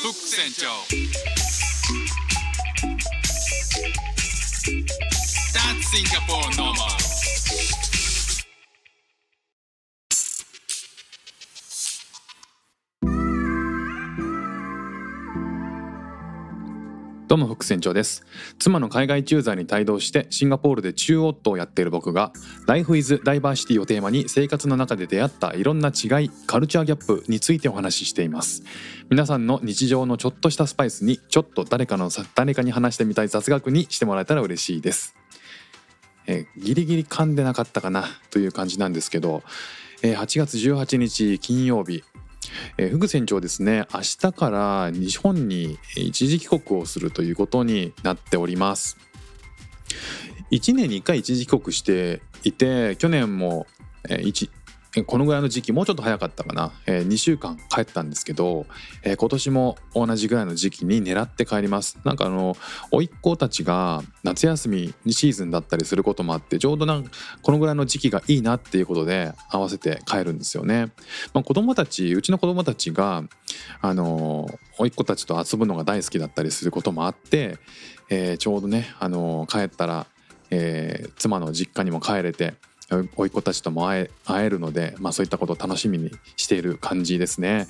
フック船長 That's Singapore normal どうも副船長です。妻の海外駐在に帯同してシンガポールで中央トをやっている僕が Life is Diversity をテーマに生活の中で出会ったいろんな違いカルチャーギャップについてお話ししています。皆さんの日常のちょっとしたスパイスにちょっと誰かの誰かに話してみたい雑学にしてもらえたら嬉しいです。えギリギリ噛んでなかったかなという感じなんですけど、8月18日金曜日えー、フグ船長ですね明日から日本に一時帰国をするということになっております。1年に1回一時帰国していて去年も、えー一このぐらいの時期もうちょっと早かったかな、え2週間帰ったんですけど、えー今年も同じぐらいの時期に狙って帰りますなんかあの甥っ子たちが夏休みシーズンだったりすることもあってちょうどなんこのぐらいの時期がいいなっていうことで合わせて帰るんですよね。まあ、子供たちうちの子供たちがあの甥っ子たちと遊ぶのが大好きだったりすることもあって、えーちょうどねあの帰ったら、えー妻の実家にも帰れて甥っ子たちとも会えるので、まあ、そういったことを楽しみにしている感じですね。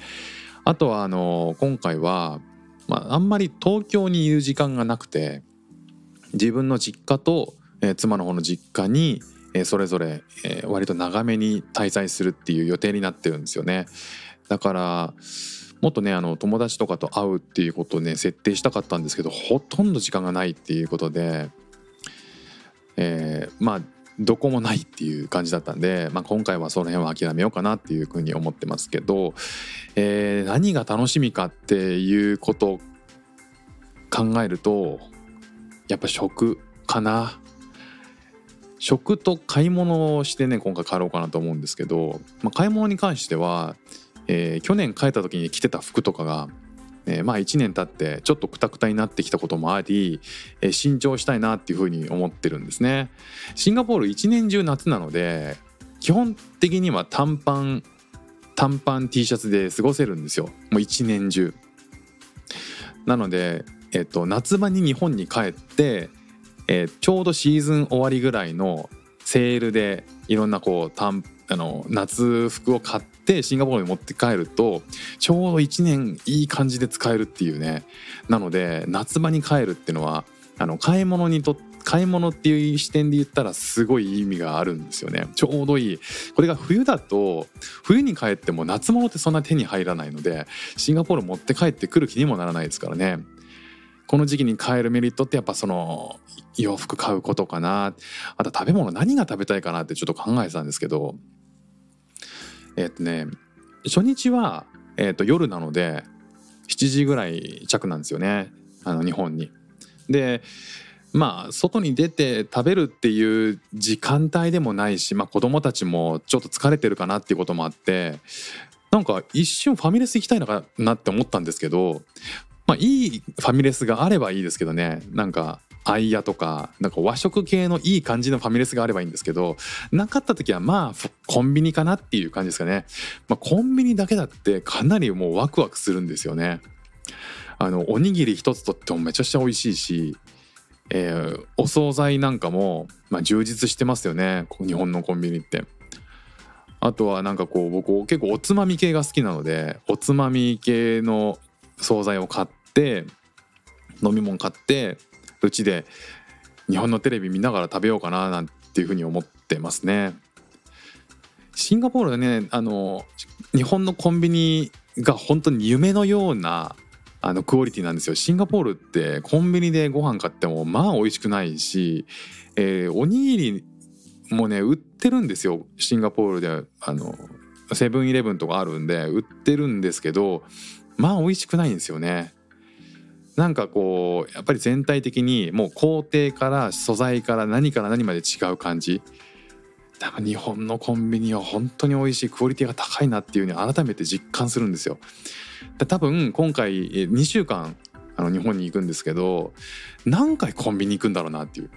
あとはあの今回は、まあ、あんまり東京にいる時間がなくて自分の実家と、えー妻の方の実家に、えーそれぞれ、えー割と長めに滞在するっていう予定になってるんですよね。だからもっとねあの友達とかと会うっていうことをね設定したかったんですけどほとんど時間がないっていうことで、えーまあどこもないっていう感じだったんで、まあ、今回はその辺は諦めようかなっていうふうに思ってますけど、えー何が楽しみかっていうことを考えるとやっぱ食かな。食と買い物をしてね今回帰ろうかなと思うんですけど、まあ、買い物に関しては、えー去年帰った時に着てた服とかが、えーまあ1年経ってちょっとクタクタになってきたこともあり、えー新調したいなっていうふうに思ってるんですね。シンガポール一年中夏なので基本的には短パン短パン T シャツで過ごせるんですよもう一年中。なので、えっと、夏場に日本に帰って、えーちょうどシーズン終わりぐらいのセールでいろんなこう短あの夏服を買ってシンガポールに持って帰るとちょうど1年いい感じで使えるっていうね。なので夏場に帰るっていうのはあの買い物にと買い物っていう視点で言ったらすごい意味があるんですよね。ちょうどいい。これが冬だと冬に帰っても夏物ってそんな手に入らないのでシンガポール持って帰ってくる気にもならないですからね。この時期に買えるメリットってやっぱその洋服買うことかな。あと食べ物何が食べたいかなってちょっと考えてたんですけどえっとね初日は、えっと夜なので7時ぐらい着なんですよねあの日本に。でまあ外に出て食べるっていう時間帯でもないし、まあ、子供たちもちょっと疲れてるかなっていうこともあってなんか一瞬ファミレス行きたいのかなって思ったんですけどまあいいファミレスがあればいいですけどねなんかアイヤとかなんか和食系のいい感じのファミレスがあればいいんですけどなかった時はまあコンビニかなっていう感じですかね、まあ、コンビニだけだってかなりもうワクワクするんですよね。あのおにぎり一つとってもめちゃくちゃ美味しいし、えーお惣菜なんかも、まあ、充実してますよね。日本のコンビニって。あとはなんかこう僕結構おつまみ系が好きなのでおつまみ系の惣菜を買って飲み物買ってうちで日本のテレビ見ながら食べようかななんていうふうに思ってますね。シンガポールはねあの日本のコンビニが本当に夢のようなあのクオリティなんですよシンガポールってコンビニでご飯買ってもまあ美味しくないし、えーおにぎりもね売ってるんですよシンガポールであのセブンイレブンとかあるんで売ってるんですけどまあ美味しくないんですよね。なんかこうやっぱり全体的にもう工程から素材から何から何まで違う感じ。だから日本のコンビニは本当に美味しいクオリティが高いなっていうのを改めて実感するんですよ。で多分今回2週間あの日本に行くんですけど何回コンビニ行くんだろうなっていう。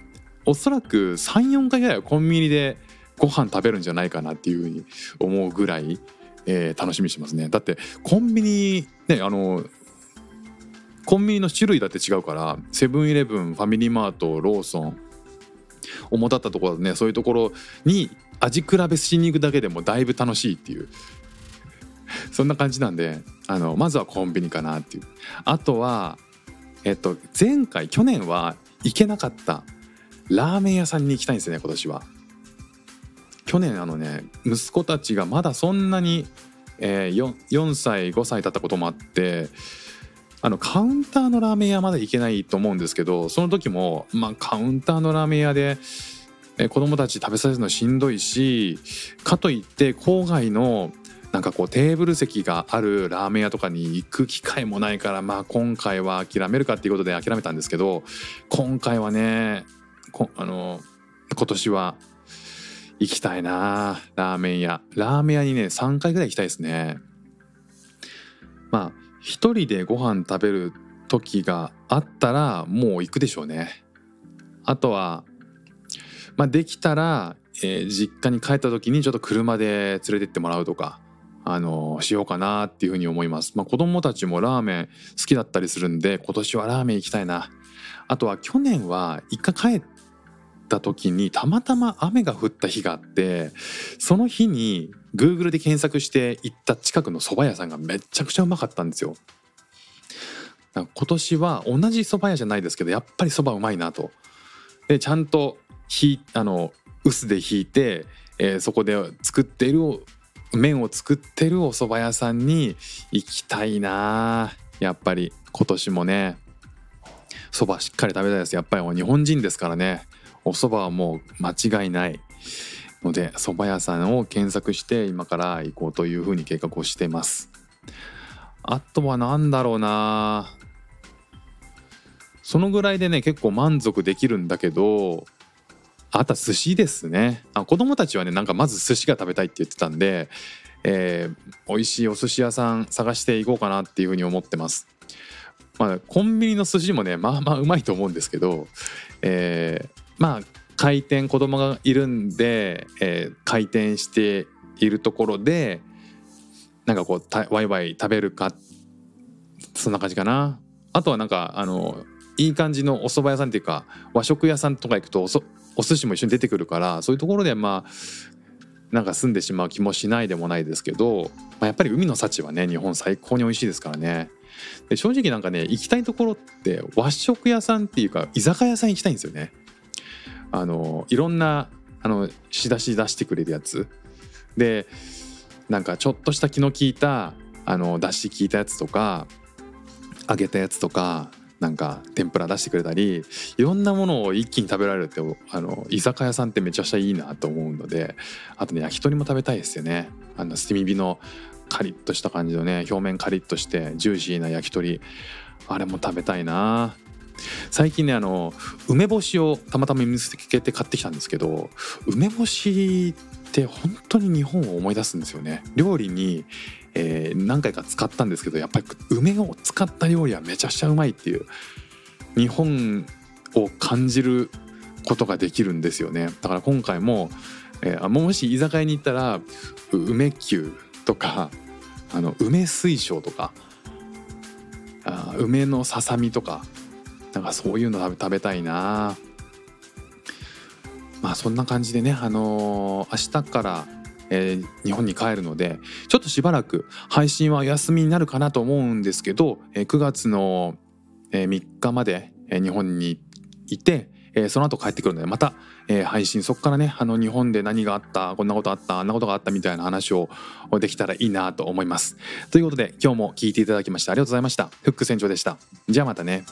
おそらく34回ぐらいはコンビニでご飯食べるんじゃないかなっていうふうに思うぐらい、えー楽しみしてますね。だってコンビニねあのコンビニの種類だって違うからセブンイレブンファミリーマートローソン主だったところね。そういうところに味比べしに行くだけでもだいぶ楽しいっていう。そんな感じなんであのまずはコンビニかなっていう。あとはえっと前回去年は行けなかったラーメン屋さんに行きたいんですね今年は。去年あのね息子たちがまだそんなに、えー、4, 4歳5歳だったこともあってあのカウンターのラーメン屋まだ行けないと思うんですけどその時も、まあ、カウンターのラーメン屋で、子供たち食べさせるのしんどいしかといって郊外のなんかこうテーブル席があるラーメン屋とかに行く機会もないからまあ今回は諦めるかっていうことで諦めたんですけど今回はねあの今年は行きたいなラーメン屋。ラーメン屋にね3回ぐらい行きたいですね。まあ一人でご飯食べる時があったらもう行くでしょうねあとはまあできたら、えー、実家に帰った時にちょっと車で連れてってもらうとかあのしようかなっていうふうに思います。まあ、子供たちもラーメン好きだったりするんで今年はラーメン行きたいな。あとは去年は一回帰った時にたまたま雨が降った日があってその日に Google で検索して行った近くの蕎麦屋さんがめちゃくちゃうまかったんですよ。今年は同じ蕎麦屋じゃないですけどやっぱり蕎麦うまいなと。でちゃんとひあの臼でひいて、えー、そこで作っている麺を作ってるお蕎麦屋さんに行きたいな。やっぱり今年もね。蕎麦しっかり食べたいです。やっぱり日本人ですからね。お蕎麦はもう間違いない。ので蕎麦屋さんを検索して今から行こうというふうに計画をしてます。あとは何だろうな。そのぐらいでね結構満足できるんだけどあとは寿司ですね。あ子供たちはねなんかまず寿司が食べたいって言ってたんで、えー、美味しいお寿司屋さん探していこうかなっていうふうに思ってます。まあコンビニの寿司もねまあまあうまいと思うんですけど、えー、まあ開店子供がいるんで、えー、開店しているところでなんかこうワイワイ食べるかそんな感じかな。あとはなんかあのいい感じのお蕎麦屋さんっていうか和食屋さんとか行くとおそお寿司も一緒に出てくるからそういうところでまあなんか住んでしまう気もしないでもないですけど、まあ、やっぱり海の幸はね日本最高に美味しいですからね。で正直なんかね行きたいところって和食屋さんっていうか居酒屋さん行きたいんですよね。あのいろんなあの仕出し出してくれるやつ。でなんかちょっとした気の利いたあの出汁効いたやつとか揚げたやつとかなんか天ぷら出してくれたりいろんなものを一気に食べられるってあの居酒屋さんってめちゃくちゃいいなと思うのであとね焼き鳥も食べたいですよね。あの炭火のカリッとした感じのね表面カリッとしてジューシーな焼き鳥あれも食べたいな。最近ねあの梅干しをたまたま見つけて買ってきたんですけど梅干しって本当に日本を思い出すんですよね。料理にえー、何回か使ったんですけどやっぱり梅を使った料理はめちゃくちゃうまいっていう日本を感じることができるんですよね。だから今回も、えー、もし居酒屋に行ったら梅球とかあの梅水晶とかあ梅のささみとかなんかそういうの食べたいなまあそんな感じでねあのー、明日からえー、日本に帰るのでちょっとしばらく配信はお休みになるかなと思うんですけど、えー、9月の、えー、3日まで、えー、日本にいて、えー、その後帰ってくるのでまた、えー、配信そこからねあの日本で何があったこんなことあったあんなことがあったみたいな話をできたらいいなと思います。ということで今日も聞いていただきましてありがとうございました。フック船長でした。じゃあまたね。